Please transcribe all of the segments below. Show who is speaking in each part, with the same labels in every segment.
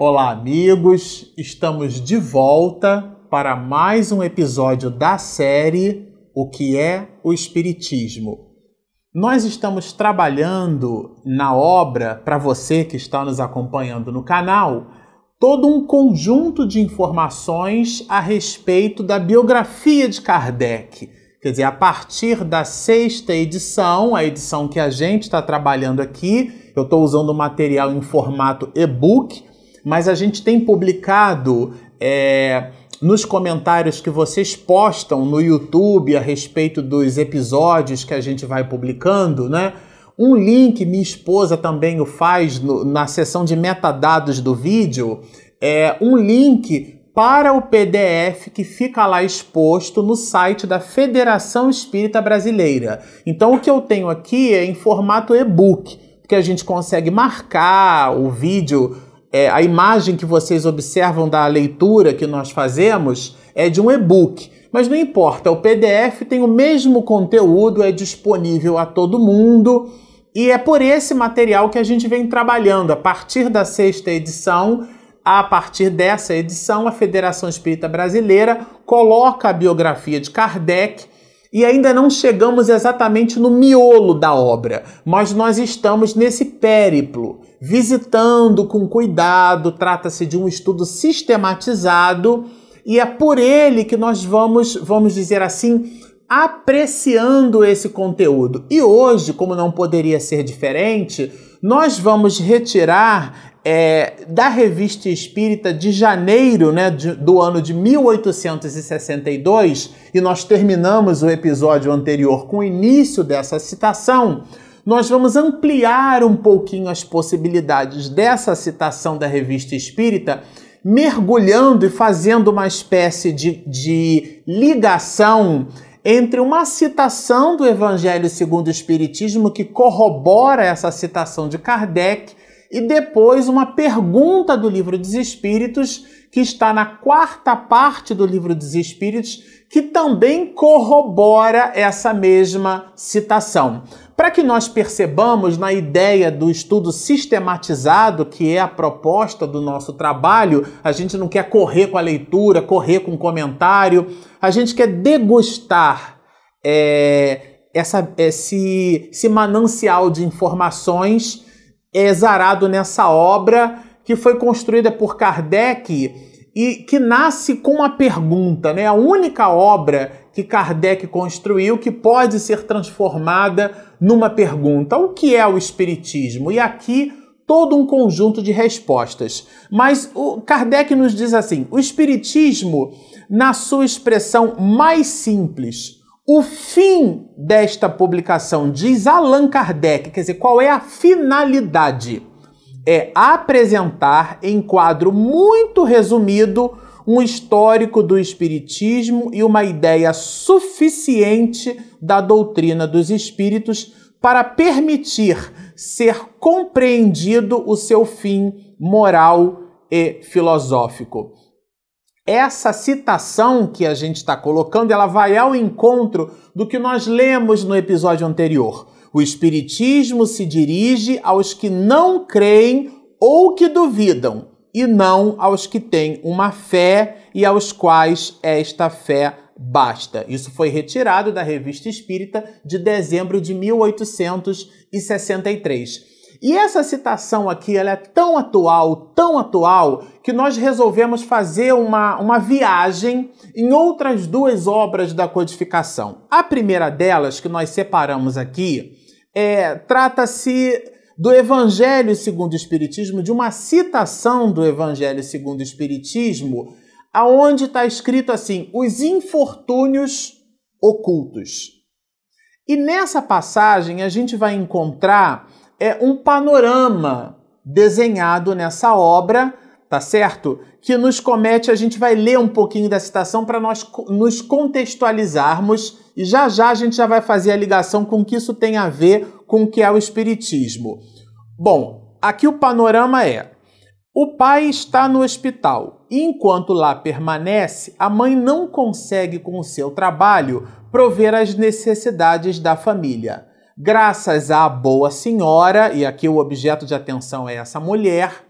Speaker 1: Olá, amigos! Estamos de volta para mais um episódio da série O que é o Espiritismo. Nós estamos trabalhando na obra, para você que está nos acompanhando no canal, todo um conjunto de informações a respeito da biografia de Kardec. Quer dizer, a partir da sexta edição, a edição que a gente está trabalhando aqui, eu estou usando o material em formato e-book mas a gente tem publicado é, nos comentários que vocês postam no YouTube a respeito dos episódios que a gente vai publicando, né? Um link, minha esposa também o faz no, na seção de metadados do vídeo, é um link para o PDF que fica lá exposto no site da Federação Espírita Brasileira. Então o que eu tenho aqui é em formato e-book, que a gente consegue marcar o vídeo é, a imagem que vocês observam da leitura que nós fazemos é de um e-book. Mas não importa, o PDF tem o mesmo conteúdo, é disponível a todo mundo. E é por esse material que a gente vem trabalhando. A partir da sexta edição, a partir dessa edição, a Federação Espírita Brasileira coloca a biografia de Kardec e ainda não chegamos exatamente no miolo da obra, mas nós estamos nesse périplo, visitando com cuidado, trata-se de um estudo sistematizado e é por ele que nós vamos, vamos dizer assim, apreciando esse conteúdo. E hoje, como não poderia ser diferente, nós vamos retirar é, da Revista Espírita de janeiro né, de, do ano de 1862, e nós terminamos o episódio anterior com o início dessa citação, nós vamos ampliar um pouquinho as possibilidades dessa citação da Revista Espírita, mergulhando e fazendo uma espécie de, de ligação entre uma citação do Evangelho segundo o Espiritismo que corrobora essa citação de Kardec e depois uma pergunta do Livro dos Espíritos, que está na quarta parte do Livro dos Espíritos, que também corrobora essa mesma citação. Para que nós percebamos na ideia do estudo sistematizado, que é a proposta do nosso trabalho, a gente não quer correr com a leitura, correr com o comentário, a gente quer degustar é, essa, esse, esse manancial de informações exarado nessa obra que foi construída por Kardec e que nasce com uma pergunta, né? A única obra que Kardec construiu que pode ser transformada numa pergunta: o que é o espiritismo? E aqui todo um conjunto de respostas. Mas o Kardec nos diz assim: o espiritismo, na sua expressão mais simples, o fim desta publicação, diz Allan Kardec, quer dizer, qual é a finalidade? É apresentar em quadro muito resumido um histórico do Espiritismo e uma ideia suficiente da doutrina dos espíritos para permitir ser compreendido o seu fim moral e filosófico essa citação que a gente está colocando, ela vai ao encontro do que nós lemos no episódio anterior. O Espiritismo se dirige aos que não creem ou que duvidam, e não aos que têm uma fé e aos quais esta fé basta. Isso foi retirado da Revista Espírita de dezembro de 1863. E essa citação aqui ela é tão atual, tão atual, que nós resolvemos fazer uma, uma viagem em outras duas obras da codificação. A primeira delas, que nós separamos aqui, é, trata-se do Evangelho segundo o Espiritismo, de uma citação do Evangelho segundo o Espiritismo, aonde está escrito assim: os infortúnios ocultos. E nessa passagem a gente vai encontrar é um panorama desenhado nessa obra, tá certo? Que nos comete, a gente vai ler um pouquinho da citação para nós nos contextualizarmos e já já a gente já vai fazer a ligação com o que isso tem a ver com o que é o espiritismo. Bom, aqui o panorama é: o pai está no hospital e enquanto lá permanece, a mãe não consegue com o seu trabalho prover as necessidades da família graças à boa senhora, e aqui o objeto de atenção é essa mulher,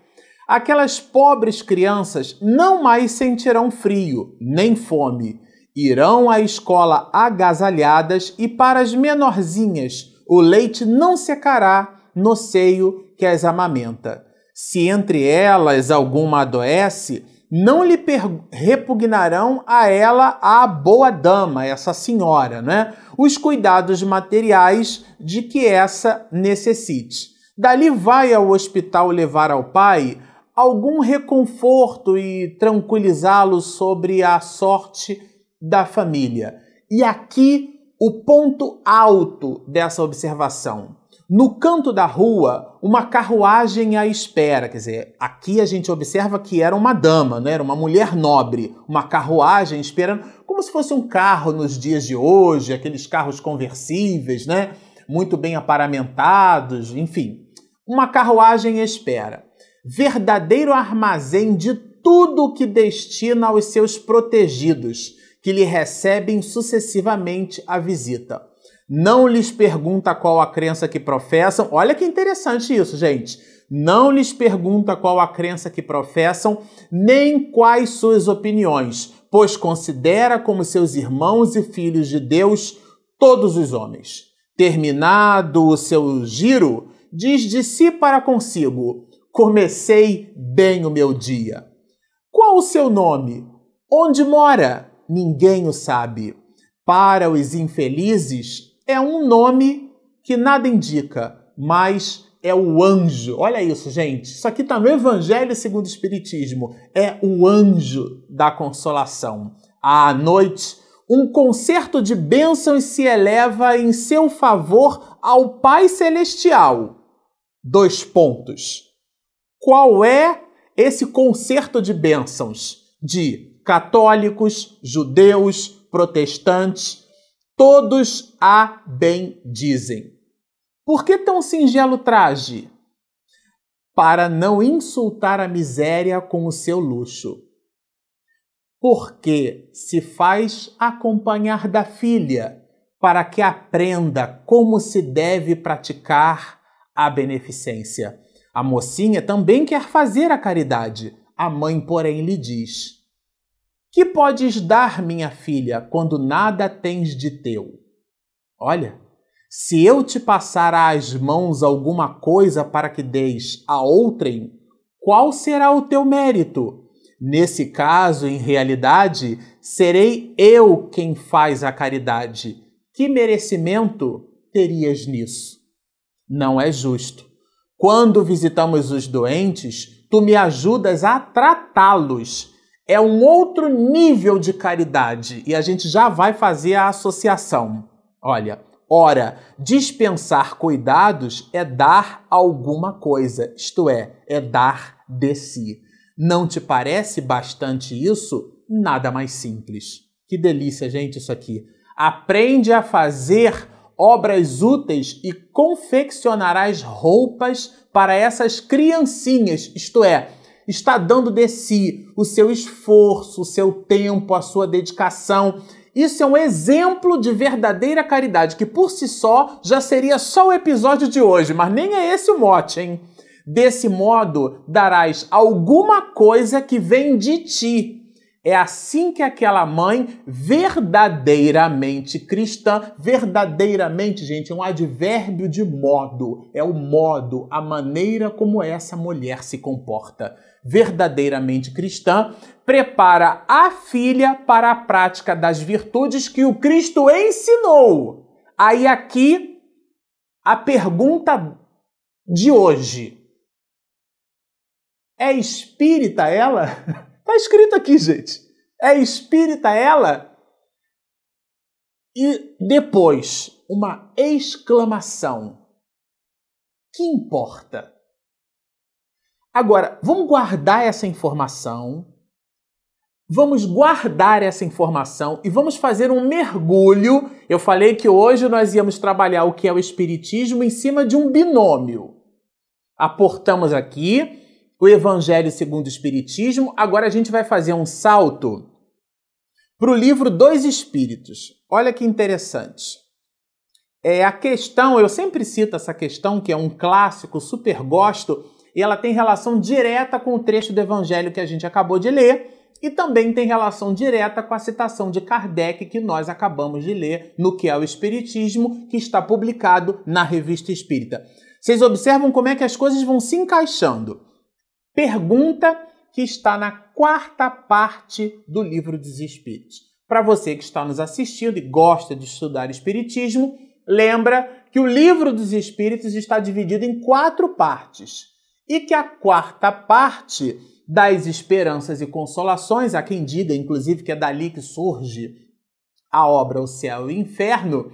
Speaker 1: aquelas pobres crianças não mais sentirão frio nem fome. Irão à escola agasalhadas e para as menorzinhas o leite não secará no seio que as amamenta. Se entre elas alguma adoece, não lhe repugnarão a ela a boa dama, essa senhora, né? Os cuidados materiais de que essa necessite. Dali vai ao hospital levar ao pai algum reconforto e tranquilizá-lo sobre a sorte da família. E aqui o ponto alto dessa observação. No canto da rua, uma carruagem à espera. Quer dizer, aqui a gente observa que era uma dama, né? era uma mulher nobre. Uma carruagem esperando, como se fosse um carro nos dias de hoje, aqueles carros conversíveis, né? muito bem aparamentados, enfim. Uma carruagem à espera. Verdadeiro armazém de tudo que destina aos seus protegidos, que lhe recebem sucessivamente a visita não lhes pergunta qual a crença que professam. Olha que interessante isso, gente. Não lhes pergunta qual a crença que professam, nem quais suas opiniões, pois considera como seus irmãos e filhos de Deus todos os homens. Terminado o seu giro, diz de si para consigo: Comecei bem o meu dia. Qual o seu nome? Onde mora? Ninguém o sabe. Para os infelizes, é um nome que nada indica, mas é o anjo. Olha isso, gente. Isso aqui está no Evangelho segundo o Espiritismo. É o anjo da consolação. À noite, um concerto de bênçãos se eleva em seu favor ao Pai Celestial. Dois pontos. Qual é esse concerto de bênçãos? De católicos, judeus, protestantes, Todos a bem dizem. Por que tão singelo traje? Para não insultar a miséria com o seu luxo. Porque se faz acompanhar da filha, para que aprenda como se deve praticar a beneficência. A mocinha também quer fazer a caridade. A mãe, porém, lhe diz: que podes dar, minha filha, quando nada tens de teu? Olha, se eu te passar às mãos alguma coisa para que deis a outrem, qual será o teu mérito? Nesse caso, em realidade, serei eu quem faz a caridade. Que merecimento terias nisso? Não é justo. Quando visitamos os doentes, tu me ajudas a tratá-los é um outro nível de caridade e a gente já vai fazer a associação. Olha, ora, dispensar cuidados é dar alguma coisa, isto é, é dar de si. Não te parece bastante isso? Nada mais simples. Que delícia, gente, isso aqui. Aprende a fazer obras úteis e confeccionarás roupas para essas criancinhas, isto é, está dando de si, o seu esforço, o seu tempo, a sua dedicação. Isso é um exemplo de verdadeira caridade, que por si só já seria só o episódio de hoje, mas nem é esse o mote, hein? Desse modo, darás alguma coisa que vem de ti, é assim que aquela mãe verdadeiramente cristã, verdadeiramente, gente, é um advérbio de modo, é o modo, a maneira como essa mulher se comporta. Verdadeiramente cristã, prepara a filha para a prática das virtudes que o Cristo ensinou. Aí aqui a pergunta de hoje. É espírita ela? Está escrito aqui, gente. É espírita ela? E depois, uma exclamação. Que importa? Agora, vamos guardar essa informação. Vamos guardar essa informação e vamos fazer um mergulho. Eu falei que hoje nós íamos trabalhar o que é o Espiritismo em cima de um binômio. Aportamos aqui o Evangelho segundo o Espiritismo. Agora a gente vai fazer um salto para o livro Dois Espíritos. Olha que interessante. É a questão, eu sempre cito essa questão, que é um clássico, super gosto, e ela tem relação direta com o trecho do evangelho que a gente acabou de ler e também tem relação direta com a citação de Kardec que nós acabamos de ler no que é o Espiritismo, que está publicado na Revista Espírita. Vocês observam como é que as coisas vão se encaixando. Pergunta que está na quarta parte do Livro dos Espíritos. Para você que está nos assistindo e gosta de estudar Espiritismo, lembra que o Livro dos Espíritos está dividido em quatro partes e que a quarta parte das esperanças e consolações, há quem diga, inclusive, que é dali que surge a obra O Céu e o Inferno.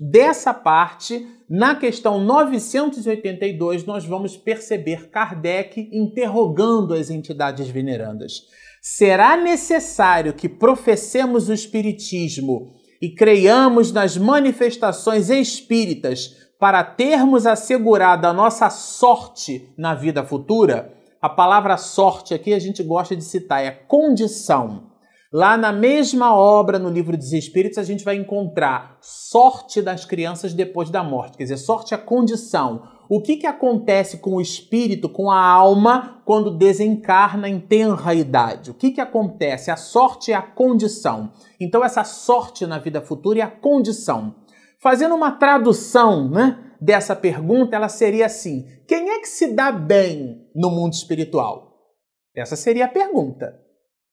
Speaker 1: Dessa parte, na questão 982, nós vamos perceber Kardec interrogando as entidades venerandas. Será necessário que professemos o Espiritismo e creiamos nas manifestações espíritas para termos assegurada a nossa sorte na vida futura? a palavra sorte aqui a gente gosta de citar, é condição. Lá na mesma obra, no livro dos Espíritos, a gente vai encontrar sorte das crianças depois da morte. Quer dizer, sorte é condição. O que, que acontece com o espírito, com a alma, quando desencarna em tenra idade? O que, que acontece? A sorte é a condição. Então, essa sorte na vida futura é a condição. Fazendo uma tradução, né? dessa pergunta, ela seria assim: quem é que se dá bem no mundo espiritual? Essa seria a pergunta.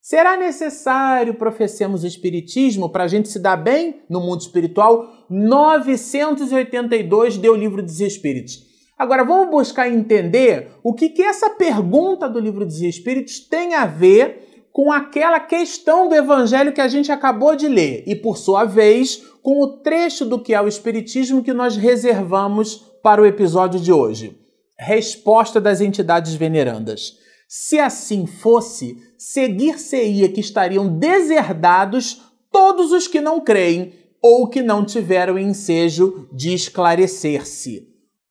Speaker 1: Será necessário professemos o Espiritismo para a gente se dar bem no mundo espiritual? 982 deu o livro dos Espíritos. Agora vamos buscar entender o que, que essa pergunta do livro dos Espíritos tem a ver com aquela questão do Evangelho que a gente acabou de ler e, por sua vez, com o trecho do que é o Espiritismo que nós reservamos para o episódio de hoje. Resposta das entidades venerandas. Se assim fosse, seguir-se-ia que estariam deserdados todos os que não creem ou que não tiveram ensejo de esclarecer-se.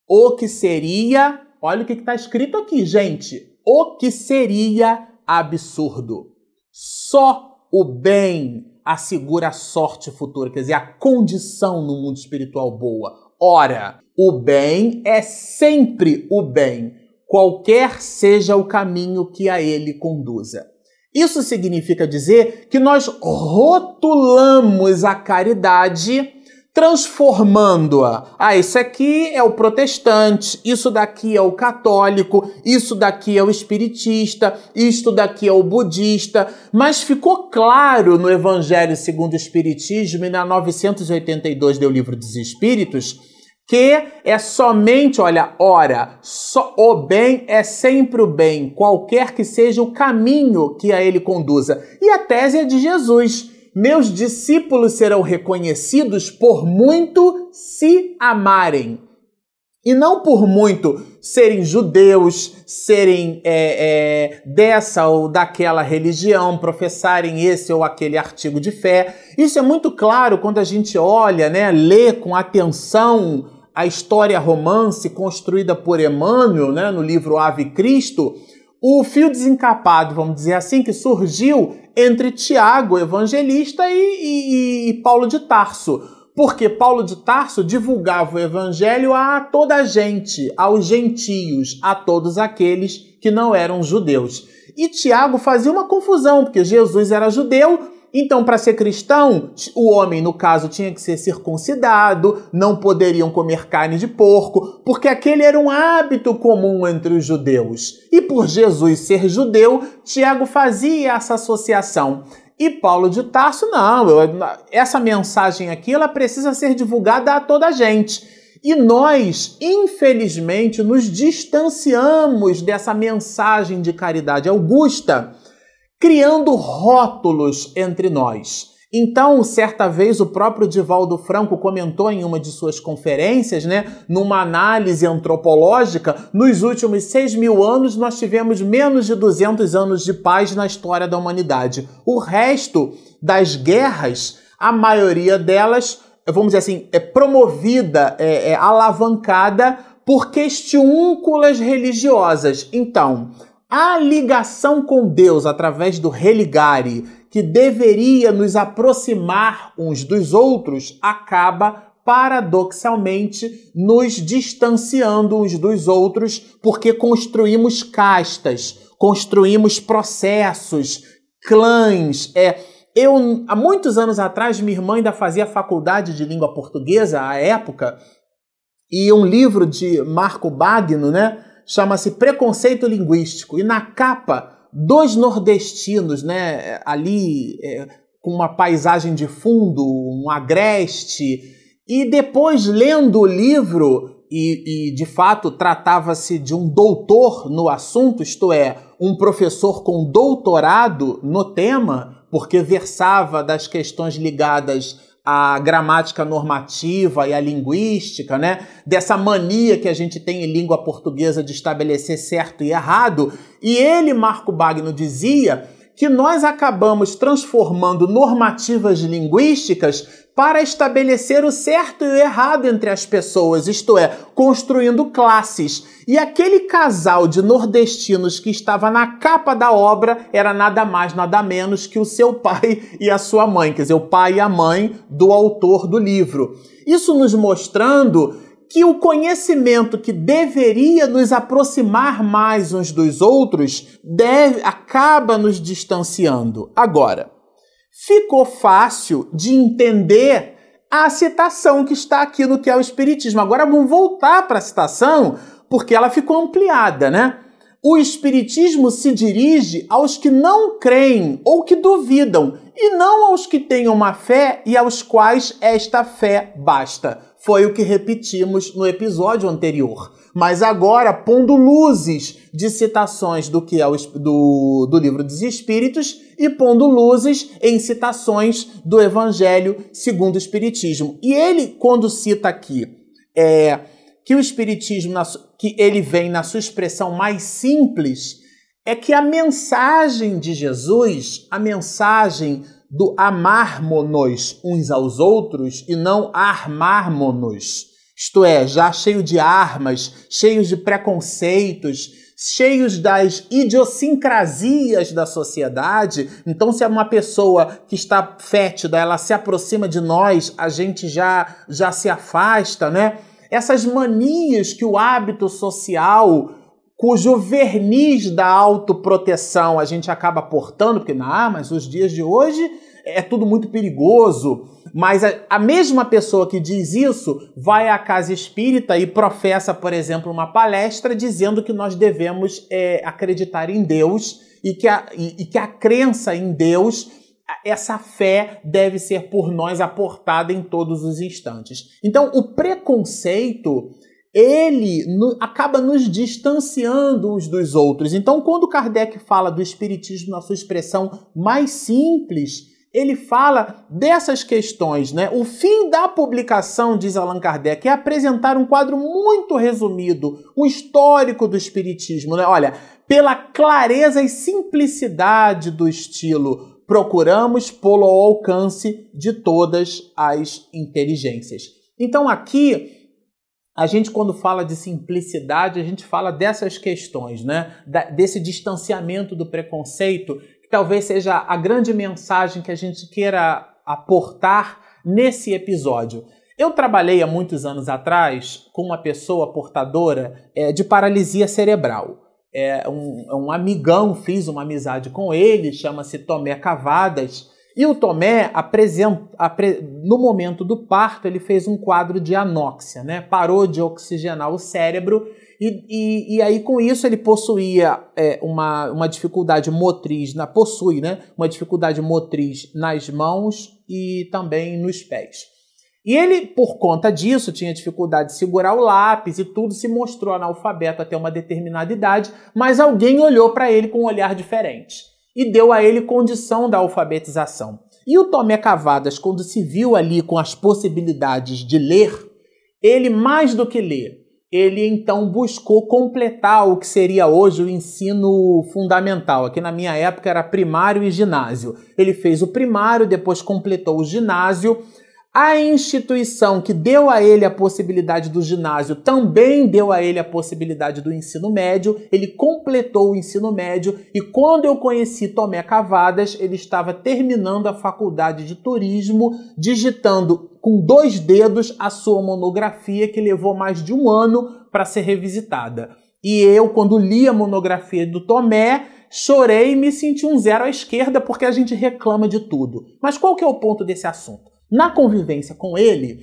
Speaker 1: O que seria, olha o que está escrito aqui, gente. O que seria absurdo. Só o bem assegura a sorte futura, quer dizer, a condição no mundo espiritual boa. Ora, o bem é sempre o bem, qualquer seja o caminho que a ele conduza. Isso significa dizer que nós rotulamos a caridade transformando-a. Ah, isso aqui é o protestante, isso daqui é o católico, isso daqui é o espiritista, isto daqui é o budista. Mas ficou claro no Evangelho segundo o Espiritismo e na 982 do Livro dos Espíritos que é somente, olha, ora, o bem é sempre o bem, qualquer que seja o caminho que a ele conduza. E a tese é de Jesus meus discípulos serão reconhecidos por muito se amarem. E não por muito serem judeus, serem é, é, dessa ou daquela religião, professarem esse ou aquele artigo de fé. Isso é muito claro quando a gente olha, né, lê com atenção a história romance construída por Emmanuel, né, no livro Ave Cristo, o fio desencapado, vamos dizer assim, que surgiu entre Tiago, evangelista, e, e, e Paulo de Tarso. Porque Paulo de Tarso divulgava o evangelho a toda a gente, aos gentios, a todos aqueles que não eram judeus. E Tiago fazia uma confusão, porque Jesus era judeu então, para ser cristão, o homem, no caso, tinha que ser circuncidado, não poderiam comer carne de porco, porque aquele era um hábito comum entre os judeus. E por Jesus ser judeu, Tiago fazia essa associação. E Paulo de Tarso, não, eu, essa mensagem aqui ela precisa ser divulgada a toda a gente. E nós, infelizmente, nos distanciamos dessa mensagem de caridade augusta criando rótulos entre nós. Então, certa vez, o próprio Divaldo Franco comentou em uma de suas conferências, né, numa análise antropológica, nos últimos 6 mil anos nós tivemos menos de 200 anos de paz na história da humanidade. O resto das guerras, a maioria delas, vamos dizer assim, é promovida, é, é alavancada por questiúnculas religiosas. Então, a ligação com Deus através do religare, que deveria nos aproximar uns dos outros, acaba paradoxalmente nos distanciando uns dos outros, porque construímos castas, construímos processos, clãs. É, eu, há muitos anos atrás, minha irmã ainda fazia faculdade de língua portuguesa à época, e um livro de Marco Bagno, né, chama-se Preconceito Linguístico, e na capa, dois nordestinos, né, ali é, com uma paisagem de fundo, um agreste, e depois lendo o livro, e, e de fato tratava-se de um doutor no assunto, isto é, um professor com doutorado no tema, porque versava das questões ligadas à gramática normativa e à linguística, né? Dessa mania que a gente tem em língua portuguesa de estabelecer certo e errado. E ele, Marco Bagno, dizia que nós acabamos transformando normativas linguísticas para estabelecer o certo e o errado entre as pessoas, isto é, construindo classes. E aquele casal de nordestinos que estava na capa da obra era nada mais, nada menos que o seu pai e a sua mãe, quer dizer, o pai e a mãe do autor do livro. Isso nos mostrando que o conhecimento que deveria nos aproximar mais uns dos outros deve, acaba nos distanciando. Agora, ficou fácil de entender a citação que está aqui no que é o Espiritismo. Agora vamos voltar para a citação, porque ela ficou ampliada, né? O Espiritismo se dirige aos que não creem ou que duvidam, e não aos que têm uma fé e aos quais esta fé basta. Foi o que repetimos no episódio anterior mas agora pondo luzes de citações do que é o, do, do livro dos Espíritos e pondo luzes em citações do Evangelho segundo o Espiritismo. E ele, quando cita aqui é, que o Espiritismo, que ele vem na sua expressão mais simples, é que a mensagem de Jesus, a mensagem do amarmos uns aos outros e não armarmos isto é, já cheio de armas, cheios de preconceitos, cheios das idiosincrasias da sociedade. Então, se é uma pessoa que está fétida, ela se aproxima de nós, a gente já já se afasta, né? Essas manias que o hábito social, cujo verniz da autoproteção a gente acaba portando, porque, ah, mas os dias de hoje é tudo muito perigoso. Mas a, a, mesma pessoa que diz isso vai à casa espírita e professa, por exemplo, uma palestra dizendo que nós devemos é, acreditar em Deus e que, a, e, e que a crença em Deus essa fé deve ser por nós aportada em todos os instantes. Então, o preconceito ele no, acaba nos distanciando uns dos outros. Então, quando Kardec fala do espiritismo na sua expressão mais simples, ele fala dessas questões, né? O fim da publicação, diz Allan Kardec, é apresentar um quadro muito resumido, um histórico do espiritismo, né? Olha, pela clareza e simplicidade do estilo, procuramos pô-lo ao alcance de todas as inteligências. Então aqui a gente, quando fala de simplicidade, a gente fala dessas questões, né? Da, desse distanciamento do preconceito talvez seja a grande mensagem que a gente queira aportar nesse episódio. Eu trabalhei há muitos anos atrás com uma pessoa portadora é, de paralisia cerebral. É um, um, amigão, fiz uma amizade com ele, chama-se Tomé Cavadas. E o Tomé, no momento do parto, ele fez um quadro de anóxia, né? parou de oxigenar o cérebro e, e, e aí, com isso, ele possuía é, uma, uma dificuldade motriz, na, possui né, uma dificuldade motriz nas mãos e também nos pés. E ele, por conta disso, tinha dificuldade de segurar o lápis e tudo, se mostrou analfabeto até uma determinada idade, mas alguém olhou para ele com um olhar diferente e deu a ele condição da alfabetização. E o Tomé Cavadas, quando se viu ali com as possibilidades de ler, ele mais do que ler, ele então buscou completar o que seria hoje o ensino fundamental. Aqui na minha época era primário e ginásio. Ele fez o primário, depois completou o ginásio. A instituição que deu a ele a possibilidade do ginásio também deu a ele a possibilidade do ensino médio. Ele completou o ensino médio e quando eu conheci Tomé Cavadas, ele estava terminando a faculdade de turismo, digitando com dois dedos a sua monografia que levou mais de um ano para ser revisitada. E eu, quando li a monografia do Tomé, chorei e me senti um zero à esquerda porque a gente reclama de tudo. Mas qual que é o ponto desse assunto? Na convivência com ele,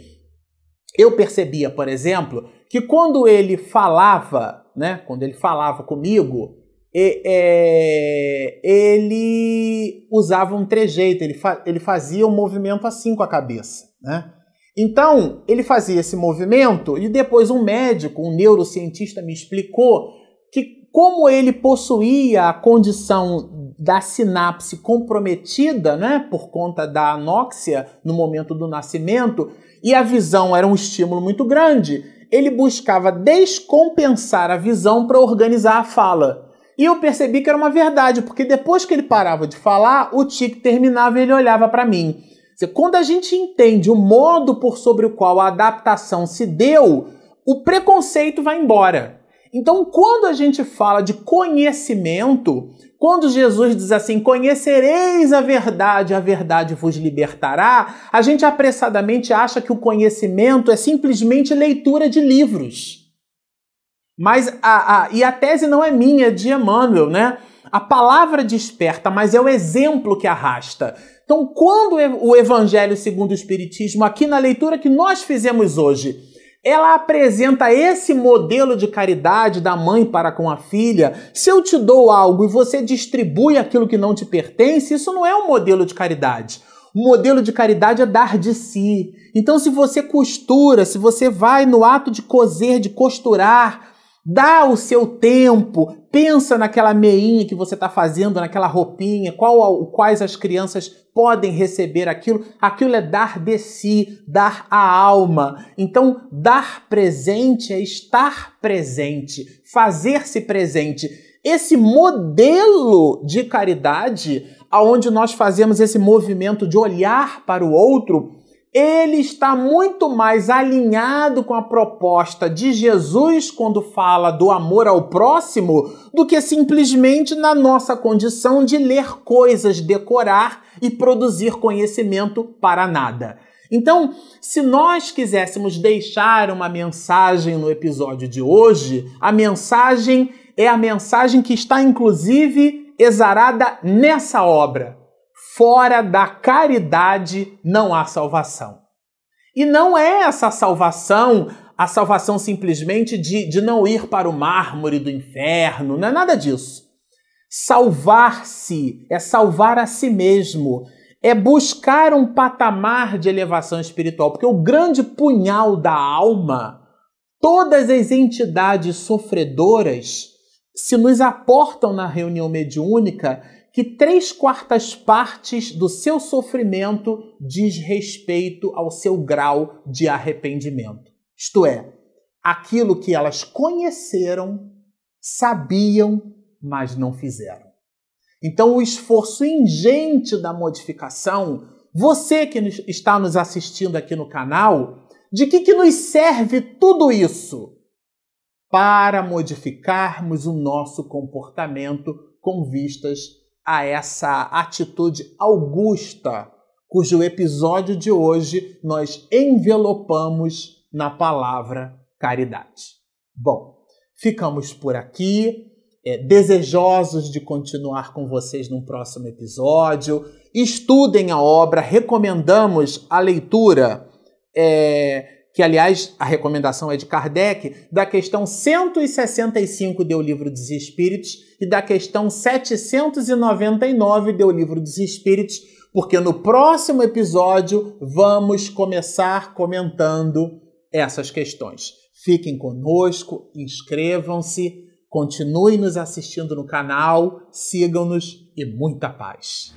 Speaker 1: eu percebia, por exemplo, que quando ele falava, né, quando ele falava comigo, é, ele usava um trejeito, ele, fa ele fazia um movimento assim com a cabeça, né? Então, ele fazia esse movimento e depois um médico, um neurocientista me explicou que como ele possuía a condição da sinapse comprometida, né, por conta da anóxia no momento do nascimento, e a visão era um estímulo muito grande, ele buscava descompensar a visão para organizar a fala. E eu percebi que era uma verdade, porque depois que ele parava de falar, o tique terminava e ele olhava para mim. Quando a gente entende o modo por sobre o qual a adaptação se deu, o preconceito vai embora. Então, quando a gente fala de conhecimento, quando Jesus diz assim: Conhecereis a verdade, a verdade vos libertará, a gente apressadamente acha que o conhecimento é simplesmente leitura de livros. Mas a, a, e a tese não é minha, é de Emmanuel, né? A palavra desperta, mas é o exemplo que arrasta. Então, quando o Evangelho segundo o Espiritismo, aqui na leitura que nós fizemos hoje, ela apresenta esse modelo de caridade da mãe para com a filha. Se eu te dou algo e você distribui aquilo que não te pertence, isso não é um modelo de caridade. O modelo de caridade é dar de si. Então, se você costura, se você vai no ato de coser, de costurar, Dá o seu tempo, pensa naquela meinha que você está fazendo, naquela roupinha, qual, quais as crianças podem receber aquilo. Aquilo é dar de si, dar a alma. Então, dar presente é estar presente, fazer-se presente. Esse modelo de caridade, aonde nós fazemos esse movimento de olhar para o outro, ele está muito mais alinhado com a proposta de Jesus quando fala do amor ao próximo do que simplesmente na nossa condição de ler coisas, decorar e produzir conhecimento para nada. Então, se nós quiséssemos deixar uma mensagem no episódio de hoje, a mensagem é a mensagem que está inclusive exarada nessa obra Fora da caridade não há salvação. E não é essa salvação a salvação simplesmente de, de não ir para o mármore do inferno, não é nada disso. Salvar-se é salvar a si mesmo, é buscar um patamar de elevação espiritual, porque o grande punhal da alma, todas as entidades sofredoras, se nos aportam na reunião mediúnica, que três quartas partes do seu sofrimento diz respeito ao seu grau de arrependimento. Isto é, aquilo que elas conheceram, sabiam, mas não fizeram. Então, o esforço ingente da modificação, você que está nos assistindo aqui no canal, de que, que nos serve tudo isso? Para modificarmos o nosso comportamento com vistas a essa atitude augusta, cujo episódio de hoje nós envelopamos na palavra caridade. Bom, ficamos por aqui, é, desejosos de continuar com vocês no próximo episódio. Estudem a obra, recomendamos a leitura. É, que aliás a recomendação é de Kardec, da questão 165 deu Livro dos Espíritos e da questão 799 deu Livro dos Espíritos, porque no próximo episódio vamos começar comentando essas questões. Fiquem conosco, inscrevam-se, continuem nos assistindo no canal, sigam-nos e muita paz.